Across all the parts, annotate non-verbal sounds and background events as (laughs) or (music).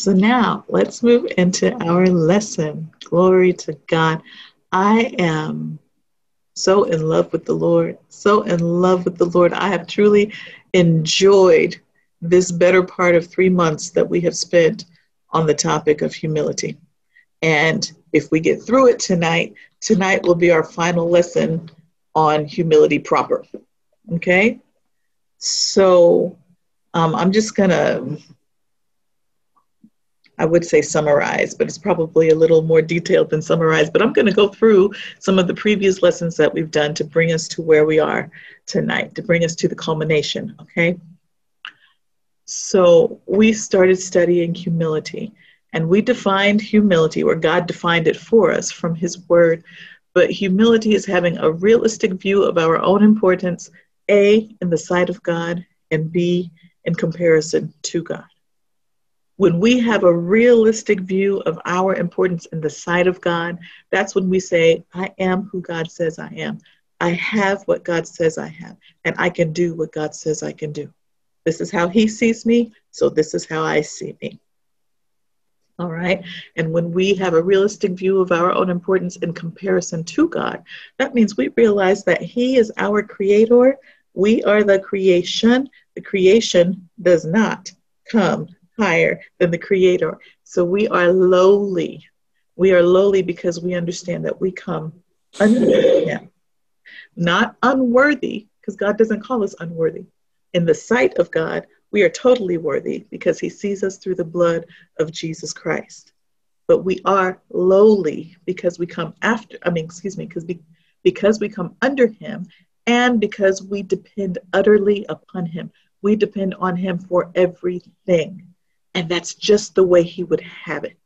So now let's move into our lesson. Glory to God. I am so in love with the Lord, so in love with the Lord. I have truly enjoyed this better part of three months that we have spent on the topic of humility. And if we get through it tonight, tonight will be our final lesson on humility proper. Okay? So um, I'm just going to, I would say summarize, but it's probably a little more detailed than summarize. But I'm going to go through some of the previous lessons that we've done to bring us to where we are tonight, to bring us to the culmination. Okay? So we started studying humility. And we defined humility, or God defined it for us from His Word. But humility is having a realistic view of our own importance, A, in the sight of God, and B, in comparison to God. When we have a realistic view of our importance in the sight of God, that's when we say, I am who God says I am. I have what God says I have, and I can do what God says I can do. This is how He sees me, so this is how I see me. All right. And when we have a realistic view of our own importance in comparison to God, that means we realize that He is our creator. We are the creation. The creation does not come higher than the creator. So we are lowly. We are lowly because we understand that we come under Him, not unworthy, because God doesn't call us unworthy. In the sight of God, we are totally worthy because he sees us through the blood of Jesus Christ. But we are lowly because we come after, I mean, excuse me, because be, because we come under him and because we depend utterly upon him. We depend on him for everything. And that's just the way he would have it.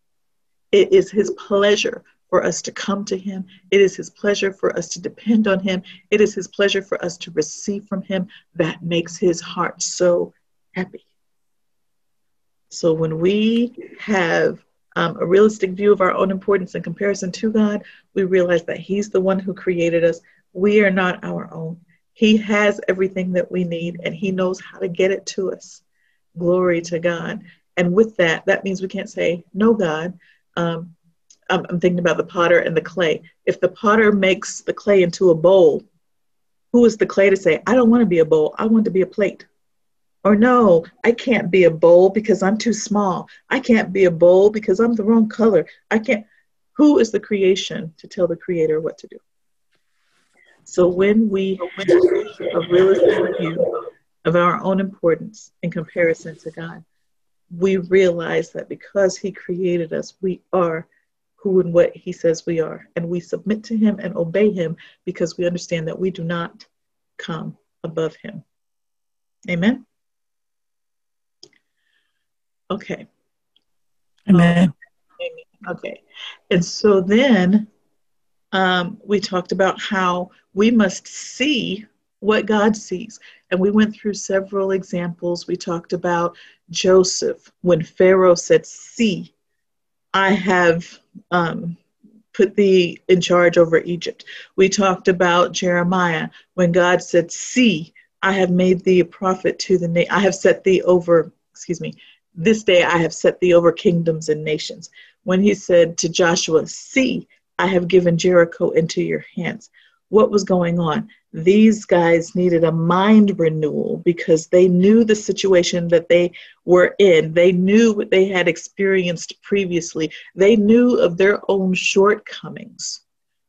It is his pleasure for us to come to him. It is his pleasure for us to depend on him. It is his pleasure for us to receive from him that makes his heart so happy. So when we have um, a realistic view of our own importance in comparison to God, we realize that He's the one who created us. We are not our own. He has everything that we need and He knows how to get it to us. Glory to God. And with that, that means we can't say, No, God. Um, I'm, I'm thinking about the potter and the clay. If the potter makes the clay into a bowl, who is the clay to say, I don't want to be a bowl, I want to be a plate? Or no, I can't be a bowl because I'm too small. I can't be a bowl because I'm the wrong color. I can't. Who is the creation to tell the creator what to do? So when we have a view of our own importance in comparison to God, we realize that because He created us, we are who and what He says we are. And we submit to Him and obey Him because we understand that we do not come above Him. Amen. Okay. Amen. Um, okay. And so then um, we talked about how we must see what God sees. And we went through several examples. We talked about Joseph when Pharaoh said, See, I have um, put thee in charge over Egypt. We talked about Jeremiah when God said, See, I have made thee a prophet to the na- I have set thee over, excuse me, this day I have set thee over kingdoms and nations. When he said to Joshua, See, I have given Jericho into your hands. What was going on? These guys needed a mind renewal because they knew the situation that they were in. They knew what they had experienced previously. They knew of their own shortcomings.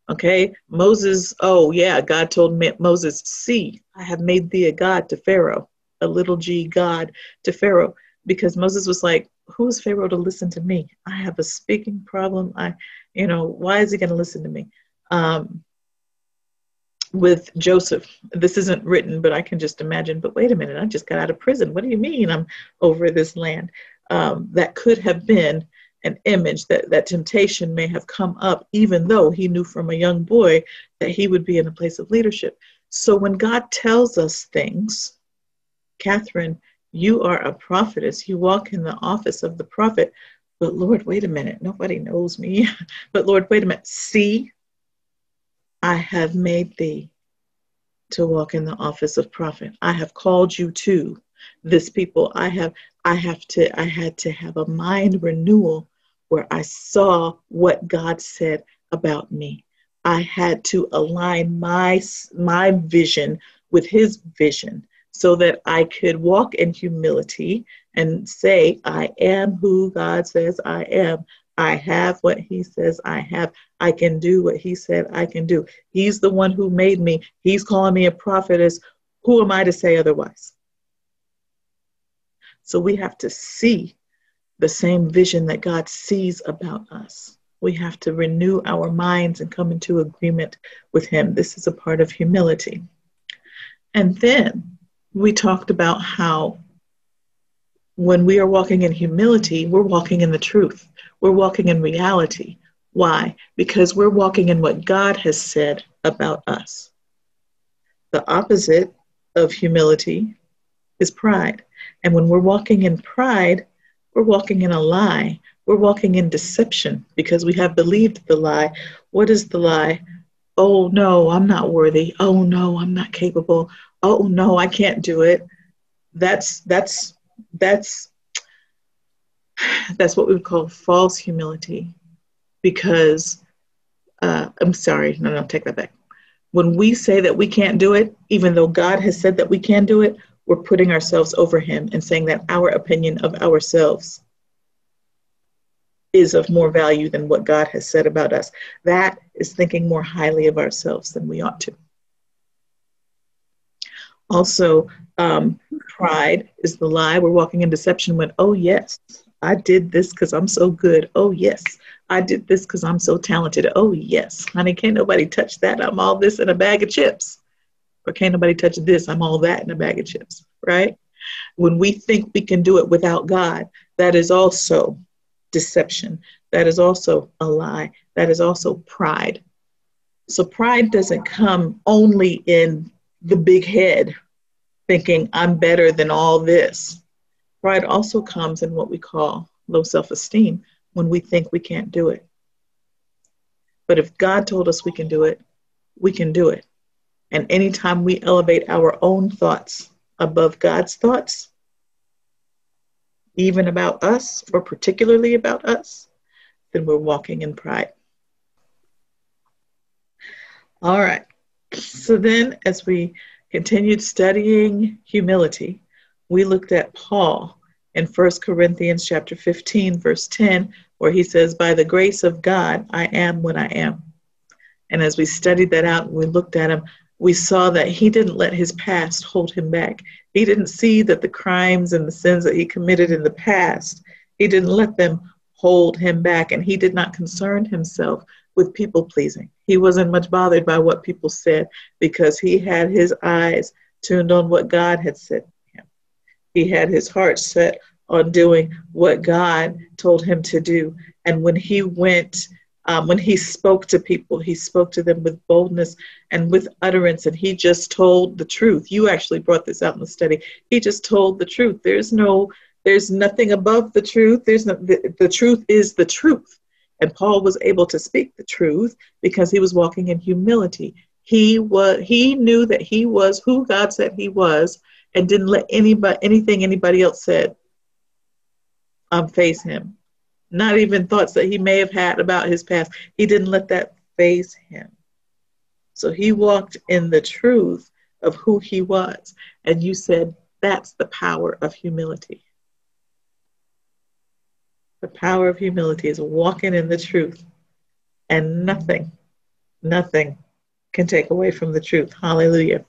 Okay, Moses, oh yeah, God told Moses, See, I have made thee a God to Pharaoh, a little g God to Pharaoh because Moses was like, who's Pharaoh to listen to me? I have a speaking problem. I, you know, why is he going to listen to me? Um, with Joseph, this isn't written, but I can just imagine. But wait a minute, I just got out of prison. What do you mean I'm over this land? Um, that could have been an image that that temptation may have come up, even though he knew from a young boy that he would be in a place of leadership. So when God tells us things, Catherine, you are a prophetess. You walk in the office of the prophet. But Lord, wait a minute. Nobody knows me. (laughs) but Lord, wait a minute. See, I have made thee to walk in the office of prophet. I have called you to this people. I have I have to I had to have a mind renewal where I saw what God said about me. I had to align my my vision with his vision so that I could walk in humility and say I am who God says I am. I have what he says I have. I can do what he said I can do. He's the one who made me. He's calling me a prophetess. Who am I to say otherwise? So we have to see the same vision that God sees about us. We have to renew our minds and come into agreement with Him. This is a part of humility. And then we talked about how when we are walking in humility, we're walking in the truth, we're walking in reality. Why? Because we're walking in what God has said about us. The opposite of humility is pride. And when we're walking in pride, we're walking in a lie. We're walking in deception because we have believed the lie. What is the lie? Oh no, I'm not worthy. Oh no, I'm not capable. Oh no, I can't do it. That's that's that's that's what we would call false humility because uh, I'm sorry, no, no, take that back. When we say that we can't do it, even though God has said that we can do it, we're putting ourselves over him and saying that our opinion of ourselves is of more value than what God has said about us. That is thinking more highly of ourselves than we ought to. Also, um, pride is the lie. We're walking in deception when, oh, yes, I did this because I'm so good. Oh, yes, I did this because I'm so talented. Oh, yes, honey, can't nobody touch that. I'm all this in a bag of chips or can't nobody touch this, I'm all that in a bag of chips, right? When we think we can do it without God, that is also deception. That is also a lie. That is also pride. So pride doesn't come only in the big head thinking I'm better than all this. Pride also comes in what we call low self esteem when we think we can't do it. But if God told us we can do it, we can do it. And anytime we elevate our own thoughts above God's thoughts, even about us or particularly about us, then we're walking in pride. All right. So then, as we continued studying humility, we looked at Paul in 1 Corinthians chapter 15 verse 10 where he says by the grace of God I am what I am. And as we studied that out, and we looked at him, we saw that he didn't let his past hold him back. He didn't see that the crimes and the sins that he committed in the past, he didn't let them hold him back. And he did not concern himself with people pleasing. He wasn't much bothered by what people said because he had his eyes tuned on what God had said to him. He had his heart set on doing what God told him to do. And when he went um, when he spoke to people, he spoke to them with boldness and with utterance, and he just told the truth. You actually brought this out in the study. He just told the truth. There's no, there's nothing above the truth. There's no, the, the truth is the truth. And Paul was able to speak the truth because he was walking in humility. He was, he knew that he was who God said he was, and didn't let anybody, anything anybody else said, um, face him not even thoughts that he may have had about his past. He didn't let that faze him. So he walked in the truth of who he was. And you said that's the power of humility. The power of humility is walking in the truth, and nothing, nothing can take away from the truth. Hallelujah.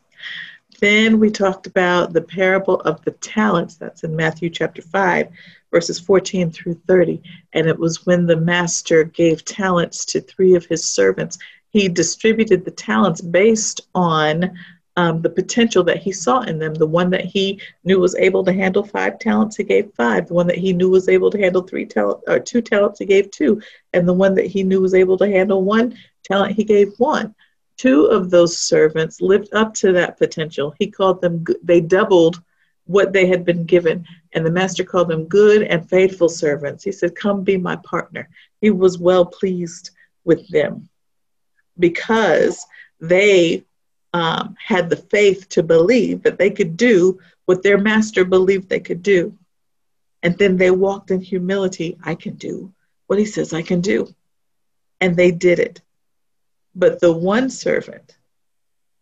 Then we talked about the parable of the talents. That's in Matthew chapter 5, verses 14 through 30. And it was when the master gave talents to three of his servants. He distributed the talents based on um, the potential that he saw in them. The one that he knew was able to handle five talents, he gave five. The one that he knew was able to handle three talent or two talents, he gave two. And the one that he knew was able to handle one talent, he gave one. Two of those servants lived up to that potential. He called them, they doubled what they had been given. And the master called them good and faithful servants. He said, Come be my partner. He was well pleased with them because they um, had the faith to believe that they could do what their master believed they could do. And then they walked in humility. I can do what he says I can do. And they did it. But the one servant,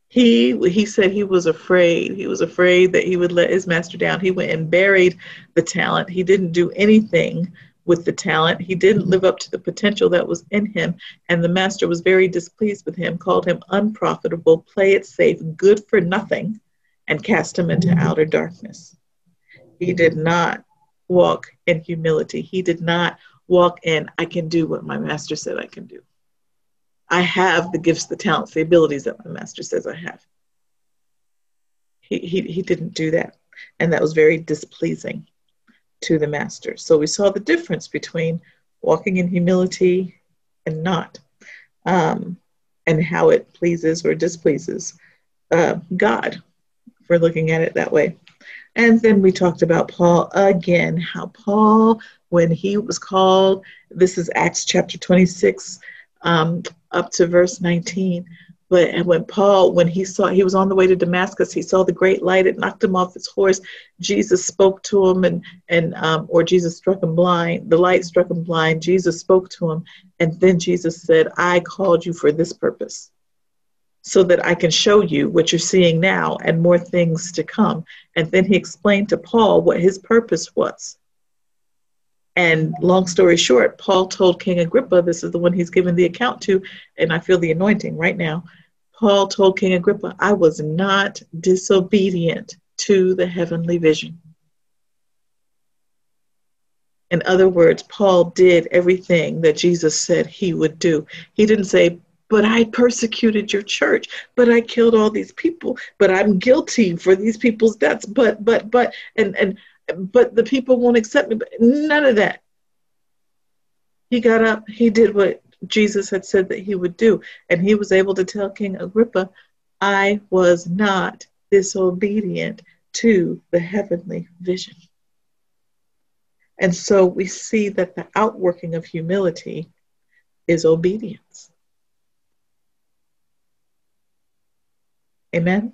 he he said he was afraid. He was afraid that he would let his master down. He went and buried the talent. He didn't do anything with the talent. He didn't mm-hmm. live up to the potential that was in him. And the master was very displeased with him, called him unprofitable, play it safe, good for nothing, and cast him into mm-hmm. outer darkness. He did not walk in humility. He did not walk in, I can do what my master said I can do. I have the gifts, the talents, the abilities that my master says I have. He, he, he didn't do that. And that was very displeasing to the master. So we saw the difference between walking in humility and not, um, and how it pleases or displeases uh, God for looking at it that way. And then we talked about Paul again, how Paul, when he was called, this is Acts chapter 26, um, up to verse 19. But and when Paul, when he saw, he was on the way to Damascus, he saw the great light. It knocked him off his horse. Jesus spoke to him, and and um, or Jesus struck him blind. The light struck him blind. Jesus spoke to him, and then Jesus said, "I called you for this purpose." so that I can show you what you're seeing now and more things to come. And then he explained to Paul what his purpose was. And long story short, Paul told King Agrippa, this is the one he's given the account to, and I feel the anointing right now. Paul told King Agrippa, I was not disobedient to the heavenly vision. In other words, Paul did everything that Jesus said he would do. He didn't say, but I persecuted your church, but I killed all these people, but I'm guilty for these people's deaths, but, but, but, and, and, but the people won't accept me. But none of that. He got up, he did what Jesus had said that he would do, and he was able to tell King Agrippa, I was not disobedient to the heavenly vision. And so we see that the outworking of humility is obedience. Amen.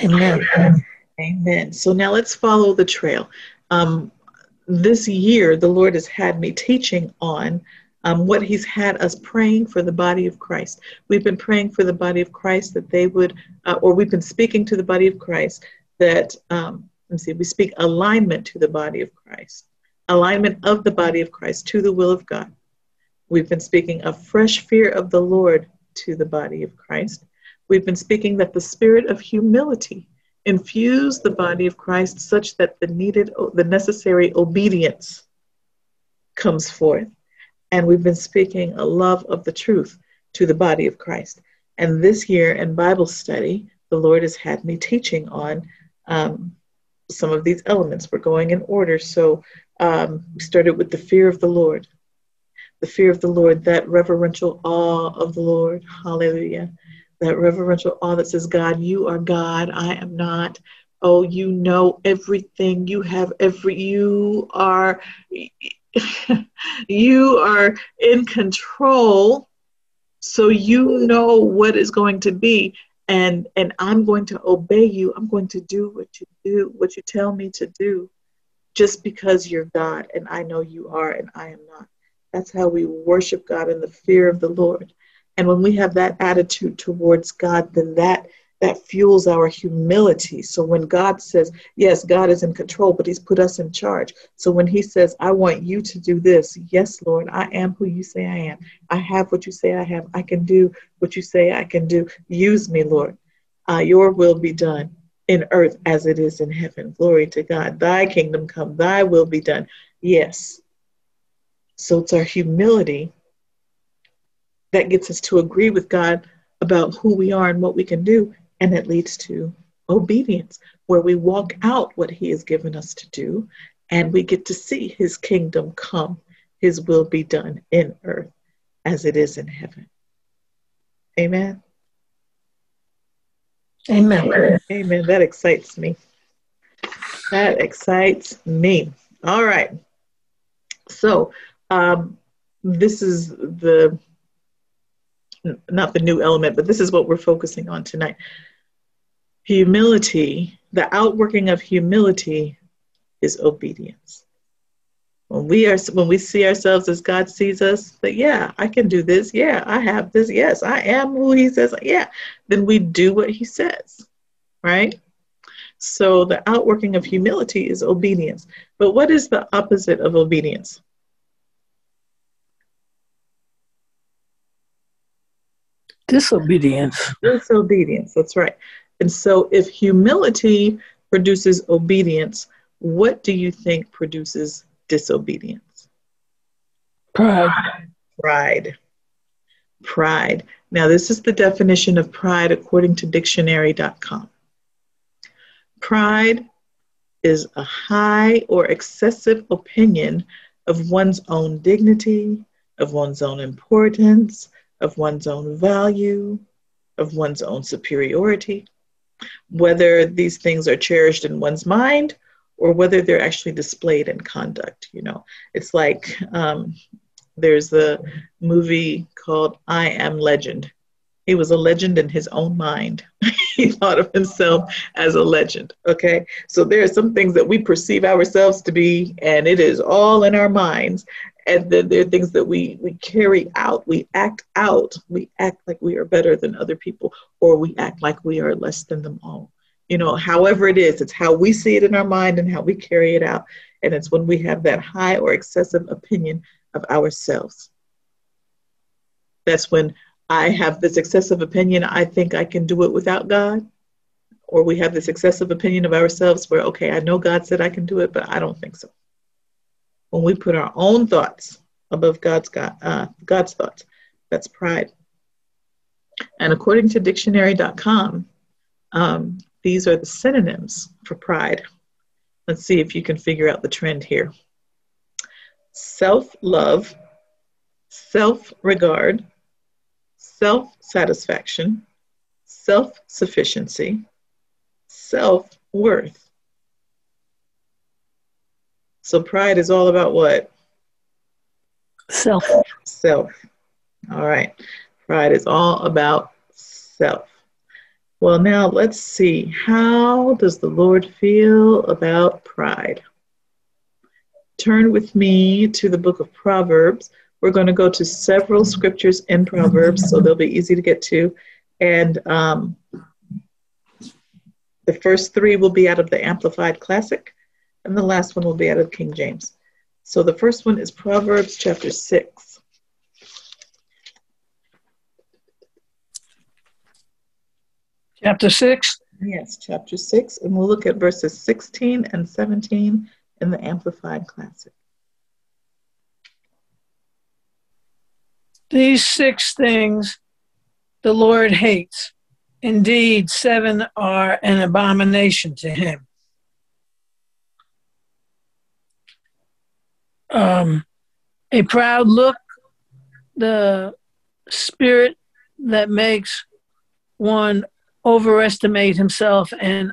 Amen. Amen. So now let's follow the trail. Um, this year, the Lord has had me teaching on um, what He's had us praying for the body of Christ. We've been praying for the body of Christ that they would, uh, or we've been speaking to the body of Christ that, um, let's see, we speak alignment to the body of Christ, alignment of the body of Christ to the will of God. We've been speaking of fresh fear of the Lord to the body of Christ. We've been speaking that the spirit of humility infuse the body of Christ such that the needed, the necessary obedience comes forth. And we've been speaking a love of the truth to the body of Christ. And this year in Bible study, the Lord has had me teaching on um, some of these elements. We're going in order. So um, we started with the fear of the Lord, the fear of the Lord, that reverential awe of the Lord. Hallelujah that reverential awe that says, God, you are God, I am not. Oh, you know everything. You have every, you are, (laughs) you are in control. So you know what is going to be. And, and I'm going to obey you. I'm going to do what you do, what you tell me to do, just because you're God and I know you are and I am not. That's how we worship God in the fear of the Lord. And when we have that attitude towards God, then that that fuels our humility. So when God says, yes, God is in control, but He's put us in charge. So when He says, I want you to do this, yes, Lord, I am who you say I am. I have what you say I have. I can do what you say I can do. Use me, Lord. Uh, your will be done in earth as it is in heaven. Glory to God. Thy kingdom come, thy will be done. Yes. So it's our humility that gets us to agree with God about who we are and what we can do. And it leads to obedience, where we walk out what He has given us to do and we get to see His kingdom come, His will be done in earth as it is in heaven. Amen. Amen. Amen. That excites me. That excites me. All right. So, um, this is the not the new element, but this is what we're focusing on tonight. Humility, the outworking of humility is obedience. When we are when we see ourselves as God sees us, that yeah, I can do this. Yeah, I have this. Yes, I am who he says. Yeah, then we do what he says. Right? So the outworking of humility is obedience. But what is the opposite of obedience? Disobedience. Disobedience, that's right. And so if humility produces obedience, what do you think produces disobedience? Pride. Pride. Pride. Now, this is the definition of pride according to dictionary.com. Pride is a high or excessive opinion of one's own dignity, of one's own importance, of one's own value, of one's own superiority, whether these things are cherished in one's mind or whether they're actually displayed in conduct. You know, it's like um, there's a movie called I Am Legend. He was a legend in his own mind. (laughs) he thought of himself as a legend. Okay. So there are some things that we perceive ourselves to be, and it is all in our minds. And then there are things that we, we carry out, we act out, we act like we are better than other people, or we act like we are less than them all you know, however it is, it's how we see it in our mind and how we carry it out. And it's when we have that high or excessive opinion of ourselves. That's when I have this excessive opinion, I think I can do it without God. Or we have this excessive opinion of ourselves where, okay, I know God said I can do it, but I don't think so. When we put our own thoughts above God's, God, uh, God's thoughts, that's pride. And according to dictionary.com, um, these are the synonyms for pride. Let's see if you can figure out the trend here. Self love, self regard, self satisfaction, self sufficiency, self worth. So pride is all about what? Self. Self. All right. Pride is all about self. Well, now let's see. How does the Lord feel about pride? Turn with me to the book of Proverbs. We're going to go to several scriptures in Proverbs, so they'll be easy to get to. And um, the first three will be out of the Amplified Classic, and the last one will be out of King James. So the first one is Proverbs chapter 6. Chapter 6? Yes, chapter 6. And we'll look at verses 16 and 17 in the Amplified Classic. These six things the Lord hates. Indeed, seven are an abomination to him. Um, a proud look, the spirit that makes one overestimate himself and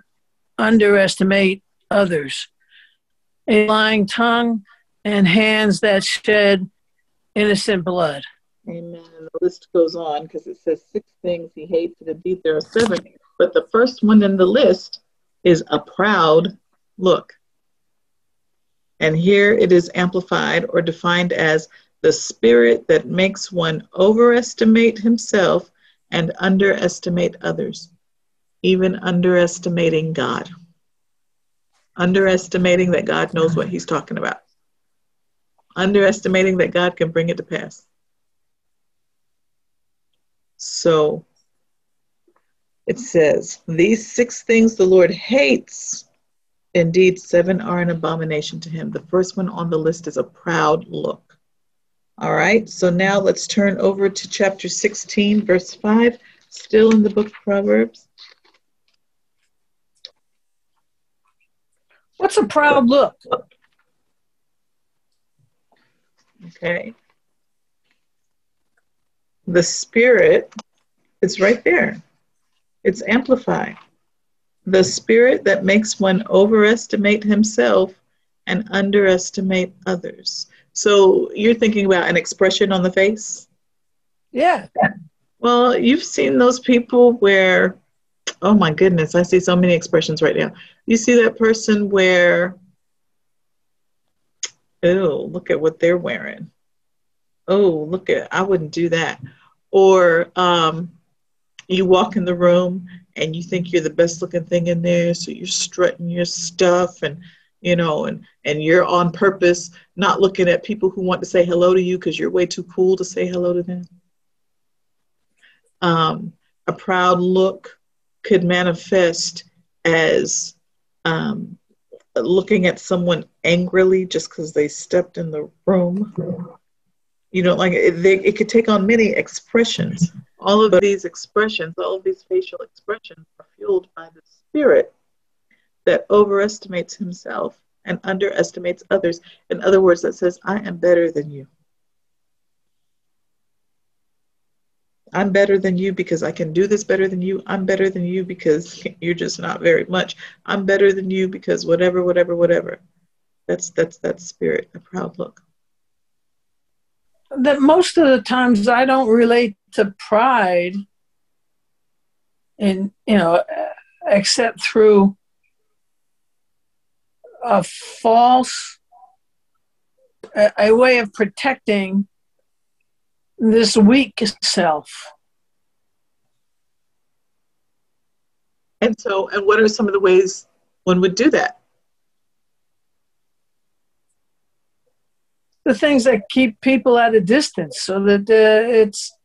underestimate others. A lying tongue and hands that shed innocent blood. Amen. And the list goes on because it says six things he hates, and indeed there are seven. But the first one in the list is a proud look. And here it is amplified or defined as the spirit that makes one overestimate himself and underestimate others even underestimating God, underestimating that God knows what He's talking about, underestimating that God can bring it to pass. So it says, These six things the Lord hates. Indeed, seven are an abomination to him. The first one on the list is a proud look. All right, so now let's turn over to chapter 16, verse 5, still in the book of Proverbs. What's a proud look? Okay. The spirit is right there. It's amplified. The spirit that makes one overestimate himself and underestimate others. So you're thinking about an expression on the face? Yeah. Well, you've seen those people where oh my goodness, I see so many expressions right now. You see that person where oh, look at what they're wearing. Oh, look at, I wouldn't do that. Or um, you walk in the room and you think you're the best looking thing in there, so you're strutting your stuff and you know, and and you're on purpose not looking at people who want to say hello to you because you're way too cool to say hello to them. Um, a proud look could manifest as um, looking at someone angrily just because they stepped in the room. You know, like it, they, it could take on many expressions. All of these expressions, all of these facial expressions are fueled by the spirit that overestimates himself and underestimates others. In other words, that says, I am better than you. I'm better than you because I can do this better than you. I'm better than you because (laughs) you're just not very much. I'm better than you because whatever, whatever, whatever. That's that's that spirit, a proud look. That most of the times I don't relate to pride, and you know, except through a false, a, a way of protecting this weak self. And so, and what are some of the ways one would do that? The things that keep people at a distance so that uh, it's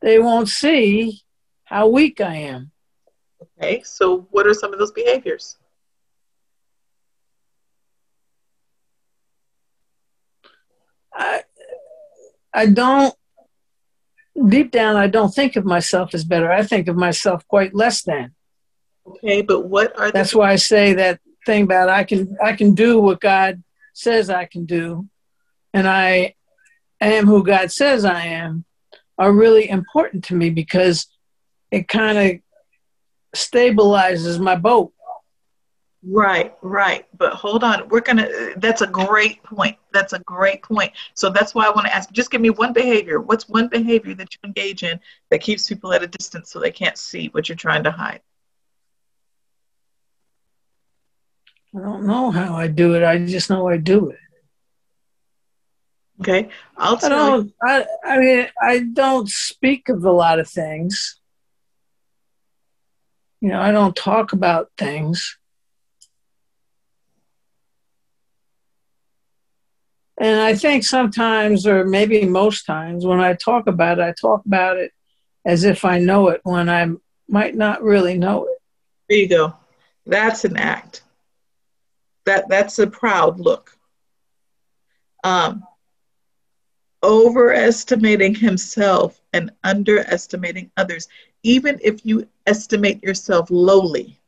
they won't see how weak I am. Okay, so what are some of those behaviors? I I don't deep down, I don't think of myself as better. I think of myself quite less than. Okay, but what are that's why I say that thing about I can I can do what God says I can do, and I am who God says I am, are really important to me because it kind of stabilizes my boat. Right, right. But hold on. We're going to, that's a great point. That's a great point. So that's why I want to ask just give me one behavior. What's one behavior that you engage in that keeps people at a distance so they can't see what you're trying to hide? I don't know how I do it. I just know I do it. Okay. I'll tell I don't, you. I, I mean, I don't speak of a lot of things. You know, I don't talk about things. And I think sometimes, or maybe most times, when I talk about it, I talk about it as if I know it when I might not really know it. There you go. That's an act. That that's a proud look. Um, overestimating himself and underestimating others, even if you estimate yourself lowly.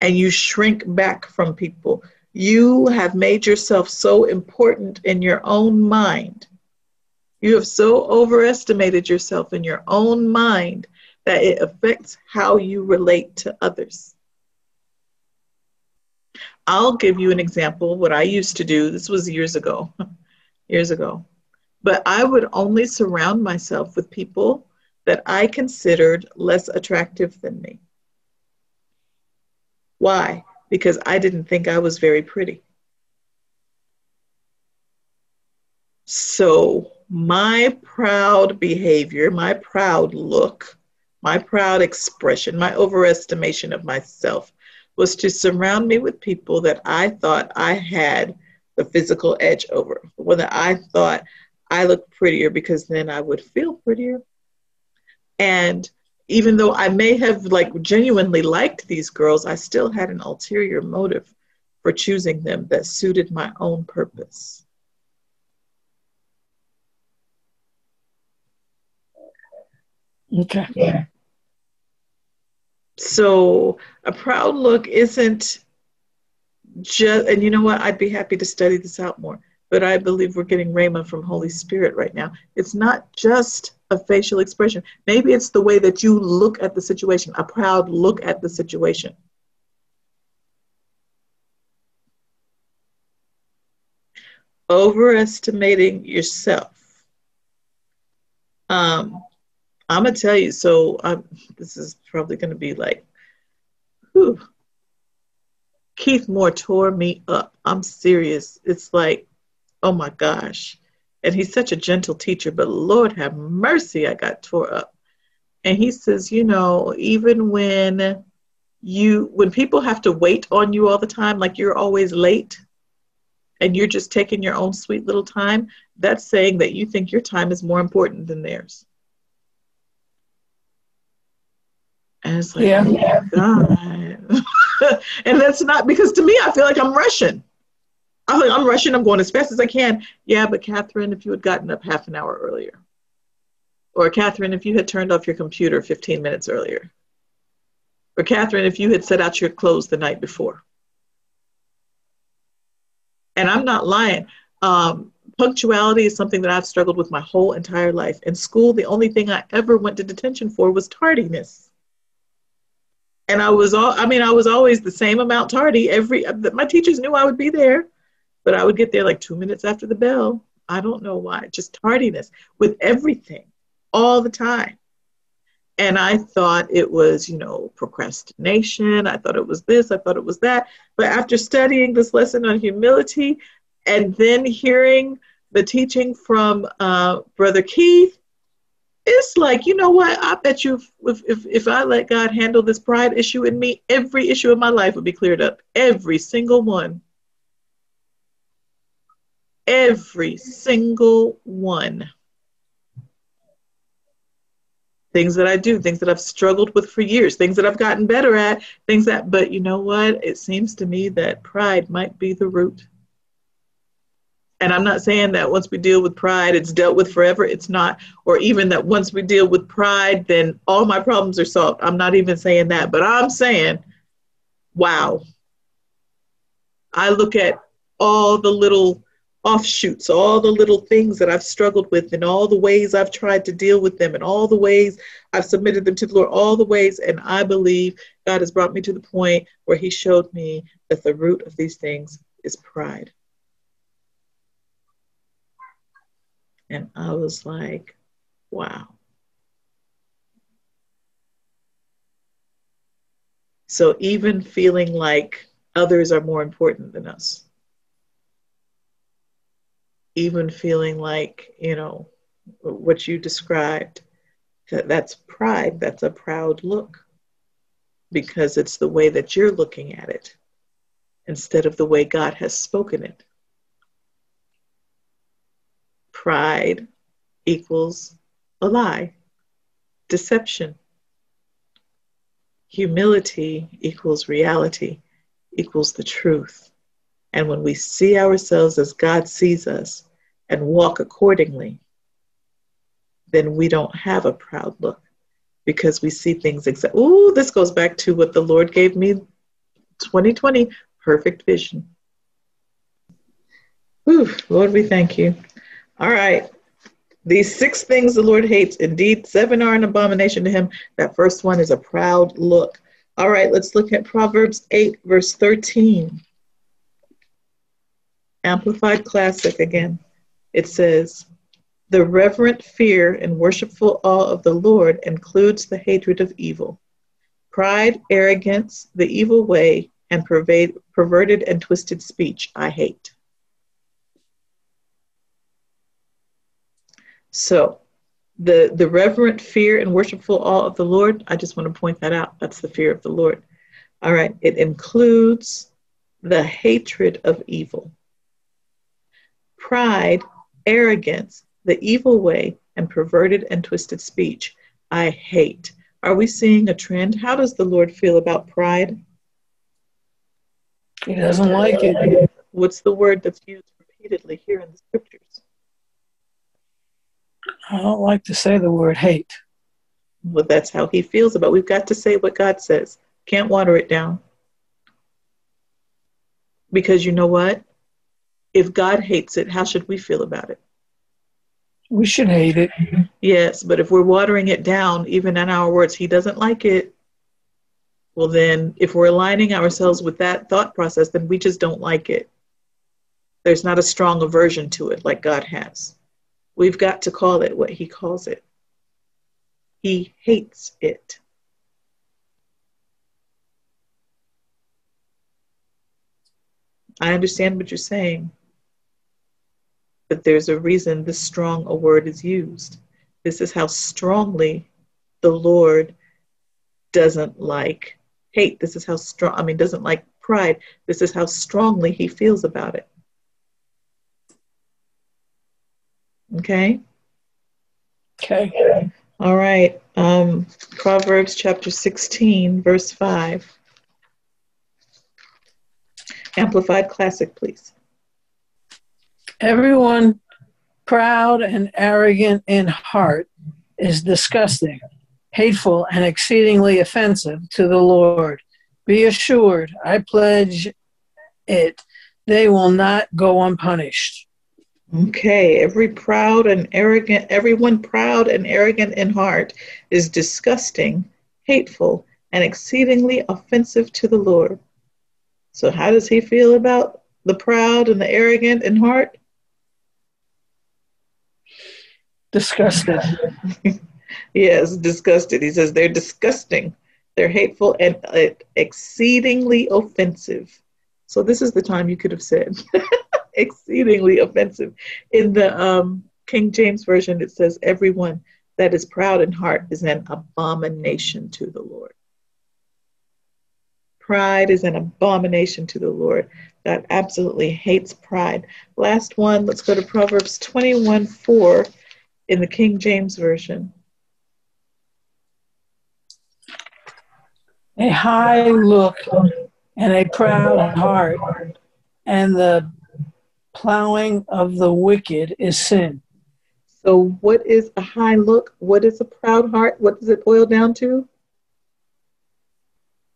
And you shrink back from people you have made yourself so important in your own mind. You have so overestimated yourself in your own mind that it affects how you relate to others. I'll give you an example what I used to do. This was years ago, (laughs) years ago. But I would only surround myself with people that I considered less attractive than me. Why? because I didn't think I was very pretty. So, my proud behavior, my proud look, my proud expression, my overestimation of myself was to surround me with people that I thought I had the physical edge over, whether I thought I looked prettier because then I would feel prettier. And even though I may have like genuinely liked these girls, I still had an ulterior motive for choosing them that suited my own purpose. Okay. Yeah. So a proud look isn't just, and you know what? I'd be happy to study this out more, but I believe we're getting Rhema from Holy Spirit right now. It's not just a facial expression. Maybe it's the way that you look at the situation, a proud look at the situation. Overestimating yourself. Um, I'm gonna tell you. So um, this is probably gonna be like, whew. Keith Moore tore me up. I'm serious. It's like, oh my gosh. And he's such a gentle teacher, but Lord have mercy, I got tore up. And he says, you know, even when you when people have to wait on you all the time, like you're always late and you're just taking your own sweet little time, that's saying that you think your time is more important than theirs. And it's like, yeah. oh God. (laughs) and that's not because to me, I feel like I'm rushing. I'm like, I'm rushing, I'm going as fast as I can. Yeah, but Catherine, if you had gotten up half an hour earlier, or Catherine, if you had turned off your computer 15 minutes earlier, or Catherine, if you had set out your clothes the night before. And I'm not lying. Um, punctuality is something that I've struggled with my whole entire life. In school, the only thing I ever went to detention for was tardiness. And I was all, I mean, I was always the same amount tardy every, my teachers knew I would be there, but I would get there like two minutes after the bell. I don't know why, just tardiness with everything all the time. And I thought it was, you know, procrastination. I thought it was this. I thought it was that. But after studying this lesson on humility and then hearing the teaching from uh, Brother Keith, it's like, you know what? I bet you if, if, if I let God handle this pride issue in me, every issue in my life would be cleared up. Every single one. Every single one things that I do, things that I've struggled with for years, things that I've gotten better at, things that, but you know what? It seems to me that pride might be the root. And I'm not saying that once we deal with pride, it's dealt with forever. It's not. Or even that once we deal with pride, then all my problems are solved. I'm not even saying that. But I'm saying, wow. I look at all the little offshoots, all the little things that I've struggled with, and all the ways I've tried to deal with them, and all the ways I've submitted them to the Lord, all the ways. And I believe God has brought me to the point where He showed me that the root of these things is pride. And I was like, wow. So even feeling like others are more important than us even feeling like, you know, what you described, that that's pride, that's a proud look because it's the way that you're looking at it instead of the way God has spoken it. Pride equals a lie, deception. Humility equals reality, equals the truth. And when we see ourselves as God sees us and walk accordingly, then we don't have a proud look because we see things exactly. Ooh, this goes back to what the Lord gave me 2020 perfect vision. Ooh, Lord, we thank you. All right. These six things the Lord hates, indeed, seven are an abomination to him. That first one is a proud look. All right, let's look at Proverbs 8, verse 13. Amplified Classic again. It says, The reverent fear and worshipful awe of the Lord includes the hatred of evil. Pride, arrogance, the evil way, and pervade, perverted and twisted speech I hate. So, the, the reverent fear and worshipful awe of the Lord, I just want to point that out. That's the fear of the Lord. All right, it includes the hatred of evil pride, arrogance, the evil way, and perverted and twisted speech. I hate. Are we seeing a trend? How does the Lord feel about pride? He doesn't like it. What's the word that's used repeatedly here in the scriptures? I don't like to say the word hate. Well, that's how he feels about it. We've got to say what God says. Can't water it down. Because you know what? if God hates it, how should we feel about it? We should hate it. Yes, but if we're watering it down, even in our words, He doesn't like it. Well, then, if we're aligning ourselves with that thought process, then we just don't like it. There's not a strong aversion to it like God has. We've got to call it what He calls it. He hates it. I understand what you're saying. But there's a reason this strong a word is used. This is how strongly the Lord doesn't like hate. This is how strong, I mean, doesn't like pride. This is how strongly he feels about it. Okay? Okay. All right. Um, Proverbs chapter 16, verse 5. Amplified Classic, please. Everyone proud and arrogant in heart is disgusting, hateful, and exceedingly offensive to the Lord. Be assured, I pledge it, they will not go unpunished. Okay, every proud and arrogant, everyone proud and arrogant in heart is disgusting, hateful, and exceedingly offensive to the Lord. So, how does he feel about the proud and the arrogant in heart? Disgusted. (laughs) yes, disgusted. He says they're disgusting, they're hateful, and uh, exceedingly offensive. So, this is the time you could have said. (laughs) exceedingly offensive. In the um, King James Version, it says, Everyone that is proud in heart is an abomination to the Lord. Pride is an abomination to the Lord. God absolutely hates pride. Last one, let's go to Proverbs 21 4 in the King James Version. A high look and a proud heart, and the plowing of the wicked is sin. So, what is a high look? What is a proud heart? What does it boil down to?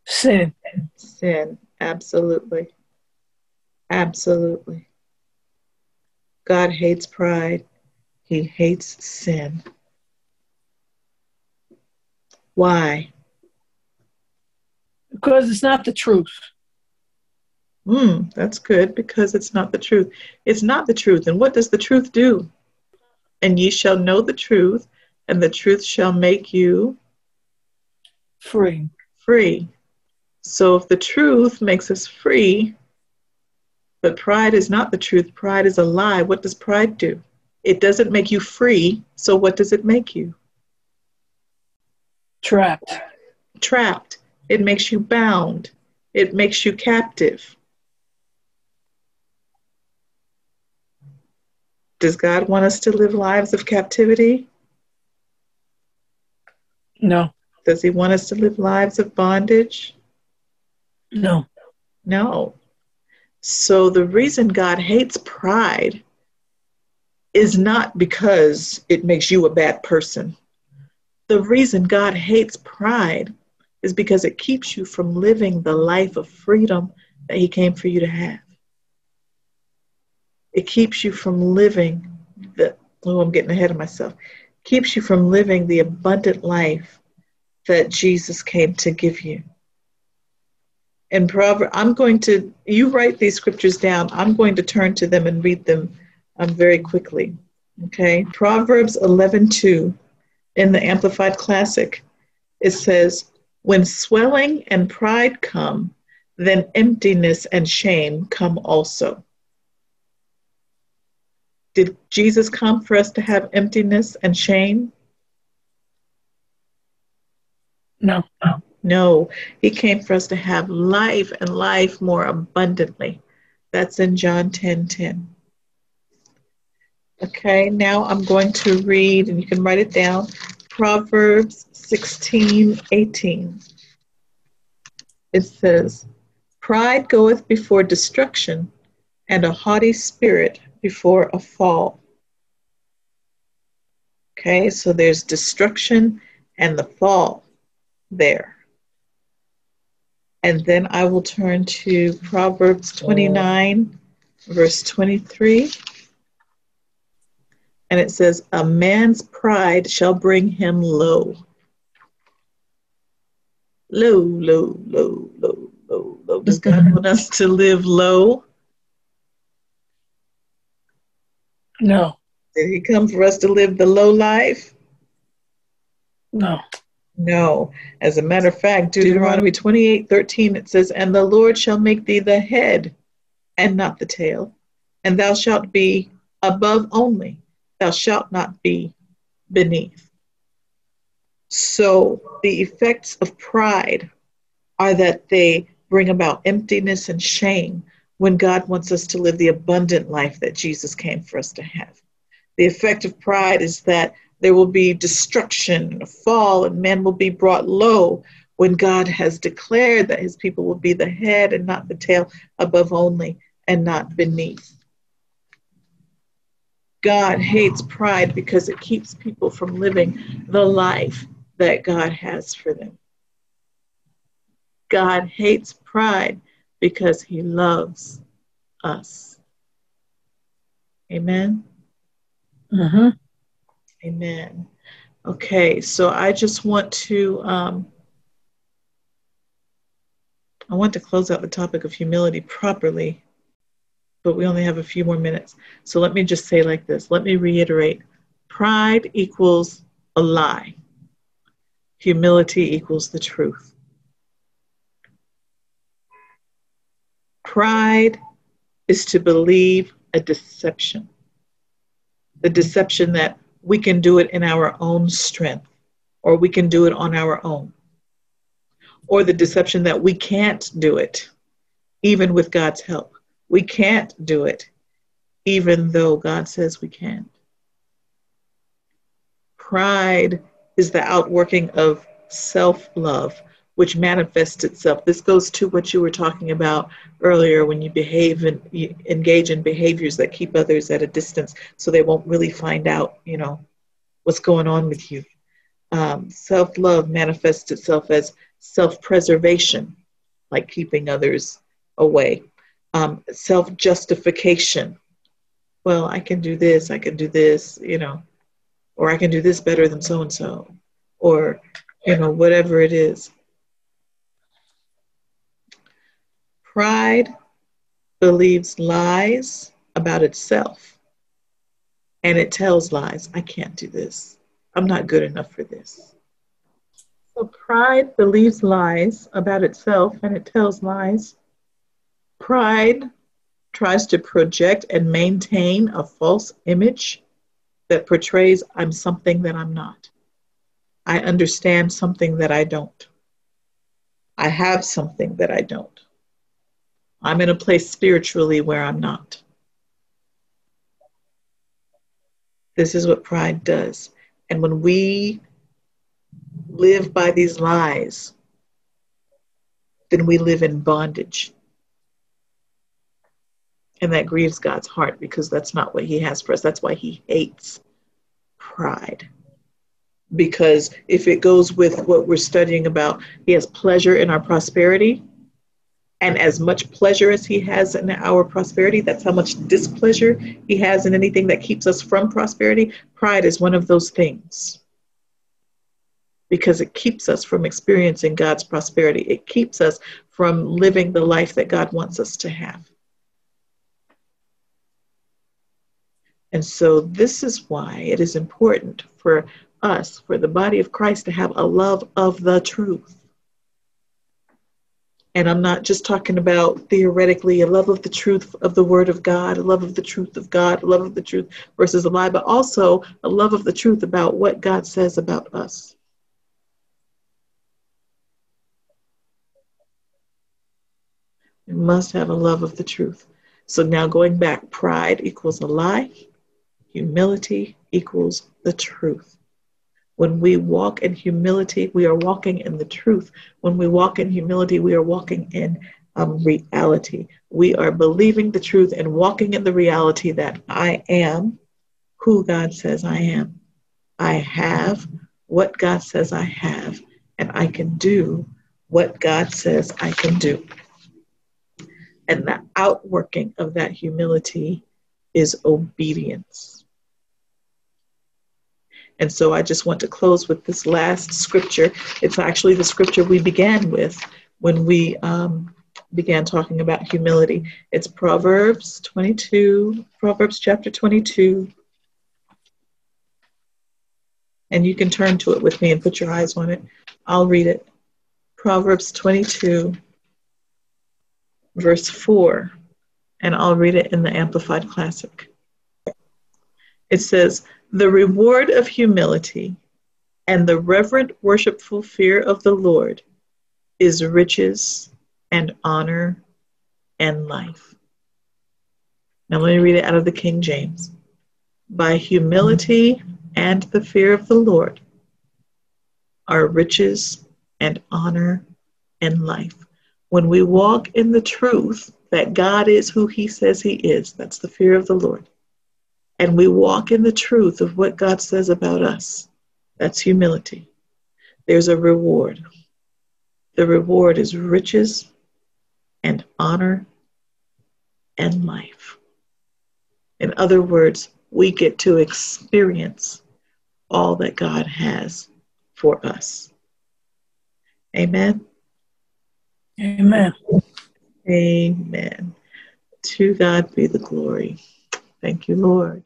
Sin. Sin, absolutely. Absolutely. God hates pride, He hates sin. Why? Because it's not the truth. Hmm, that's good because it's not the truth. It's not the truth. And what does the truth do? And ye shall know the truth, and the truth shall make you free. Free. So if the truth makes us free, but pride is not the truth, pride is a lie, what does pride do? It doesn't make you free, so what does it make you? Trapped. Trapped. It makes you bound. It makes you captive. Does God want us to live lives of captivity? No. Does He want us to live lives of bondage? No. No. So the reason God hates pride is not because it makes you a bad person. The reason God hates pride is because it keeps you from living the life of freedom that He came for you to have. It keeps you from living the, oh, I'm getting ahead of myself, keeps you from living the abundant life that Jesus came to give you. And Proverbs, I'm going to, you write these scriptures down. I'm going to turn to them and read them um, very quickly. Okay. Proverbs 11:2 in the Amplified Classic, it says, When swelling and pride come, then emptiness and shame come also. Did Jesus come for us to have emptiness and shame? No. No, he came for us to have life and life more abundantly. That's in John 10 10. Okay, now I'm going to read, and you can write it down Proverbs 16 18. It says, Pride goeth before destruction, and a haughty spirit before a fall. Okay, so there's destruction and the fall there. And then I will turn to Proverbs 29, verse 23. And it says, A man's pride shall bring him low. Low, low, low, low, low, low. Does God want us to live low? No. Did he come for us to live the low life? No. No. As a matter of fact, Deuteronomy 28 13, it says, And the Lord shall make thee the head and not the tail, and thou shalt be above only, thou shalt not be beneath. So the effects of pride are that they bring about emptiness and shame when God wants us to live the abundant life that Jesus came for us to have. The effect of pride is that there will be destruction and a fall, and men will be brought low when God has declared that his people will be the head and not the tail, above only and not beneath. God hates pride because it keeps people from living the life that God has for them. God hates pride because he loves us. Amen. Mm-hmm. Amen. Okay, so I just want to um, I want to close out the topic of humility properly, but we only have a few more minutes. So let me just say like this. Let me reiterate: pride equals a lie. Humility equals the truth. Pride is to believe a deception. The deception that we can do it in our own strength, or we can do it on our own, or the deception that we can't do it, even with God's help. We can't do it, even though God says we can. Pride is the outworking of self love which manifests itself. This goes to what you were talking about earlier when you behave and you engage in behaviors that keep others at a distance so they won't really find out, you know, what's going on with you. Um, self love manifests itself as self preservation, like keeping others away. Um, self justification. Well, I can do this, I can do this, you know, or I can do this better than so and so, or, you know, whatever it is. Pride believes lies about itself and it tells lies. I can't do this. I'm not good enough for this. So pride believes lies about itself and it tells lies. Pride tries to project and maintain a false image that portrays I'm something that I'm not. I understand something that I don't. I have something that I don't. I'm in a place spiritually where I'm not. This is what pride does. And when we live by these lies, then we live in bondage. And that grieves God's heart because that's not what He has for us. That's why He hates pride. Because if it goes with what we're studying about, He has pleasure in our prosperity and as much pleasure as he has in our prosperity, that's how much displeasure he has in anything that keeps us from prosperity. Pride is one of those things because it keeps us from experiencing God's prosperity. It keeps us from living the life that God wants us to have. And so, this is why it is important for us, for the body of Christ, to have a love of the truth and I'm not just talking about theoretically a love of the truth of the Word of God, a love of the truth of God, a love of the truth versus a lie, but also a love of the truth about what God says about us. We must have a love of the truth. So now going back, pride equals a lie, humility equals the truth. When we walk in humility, we are walking in the truth. When we walk in humility, we are walking in um, reality. We are believing the truth and walking in the reality that I am who God says I am. I have what God says I have, and I can do what God says I can do. And the outworking of that humility is obedience. And so I just want to close with this last scripture. It's actually the scripture we began with when we um, began talking about humility. It's Proverbs 22, Proverbs chapter 22. And you can turn to it with me and put your eyes on it. I'll read it. Proverbs 22, verse 4. and I'll read it in the Amplified Classic. It says, The reward of humility and the reverent, worshipful fear of the Lord is riches and honor and life. Now, let me read it out of the King James. By humility and the fear of the Lord are riches and honor and life. When we walk in the truth that God is who He says He is, that's the fear of the Lord, and we walk in the truth of what God says about us, that's humility. There's a reward. The reward is riches and honor and life. In other words, we get to experience all that God has for us. Amen. Amen. Amen. To God be the glory. Thank you, Lord.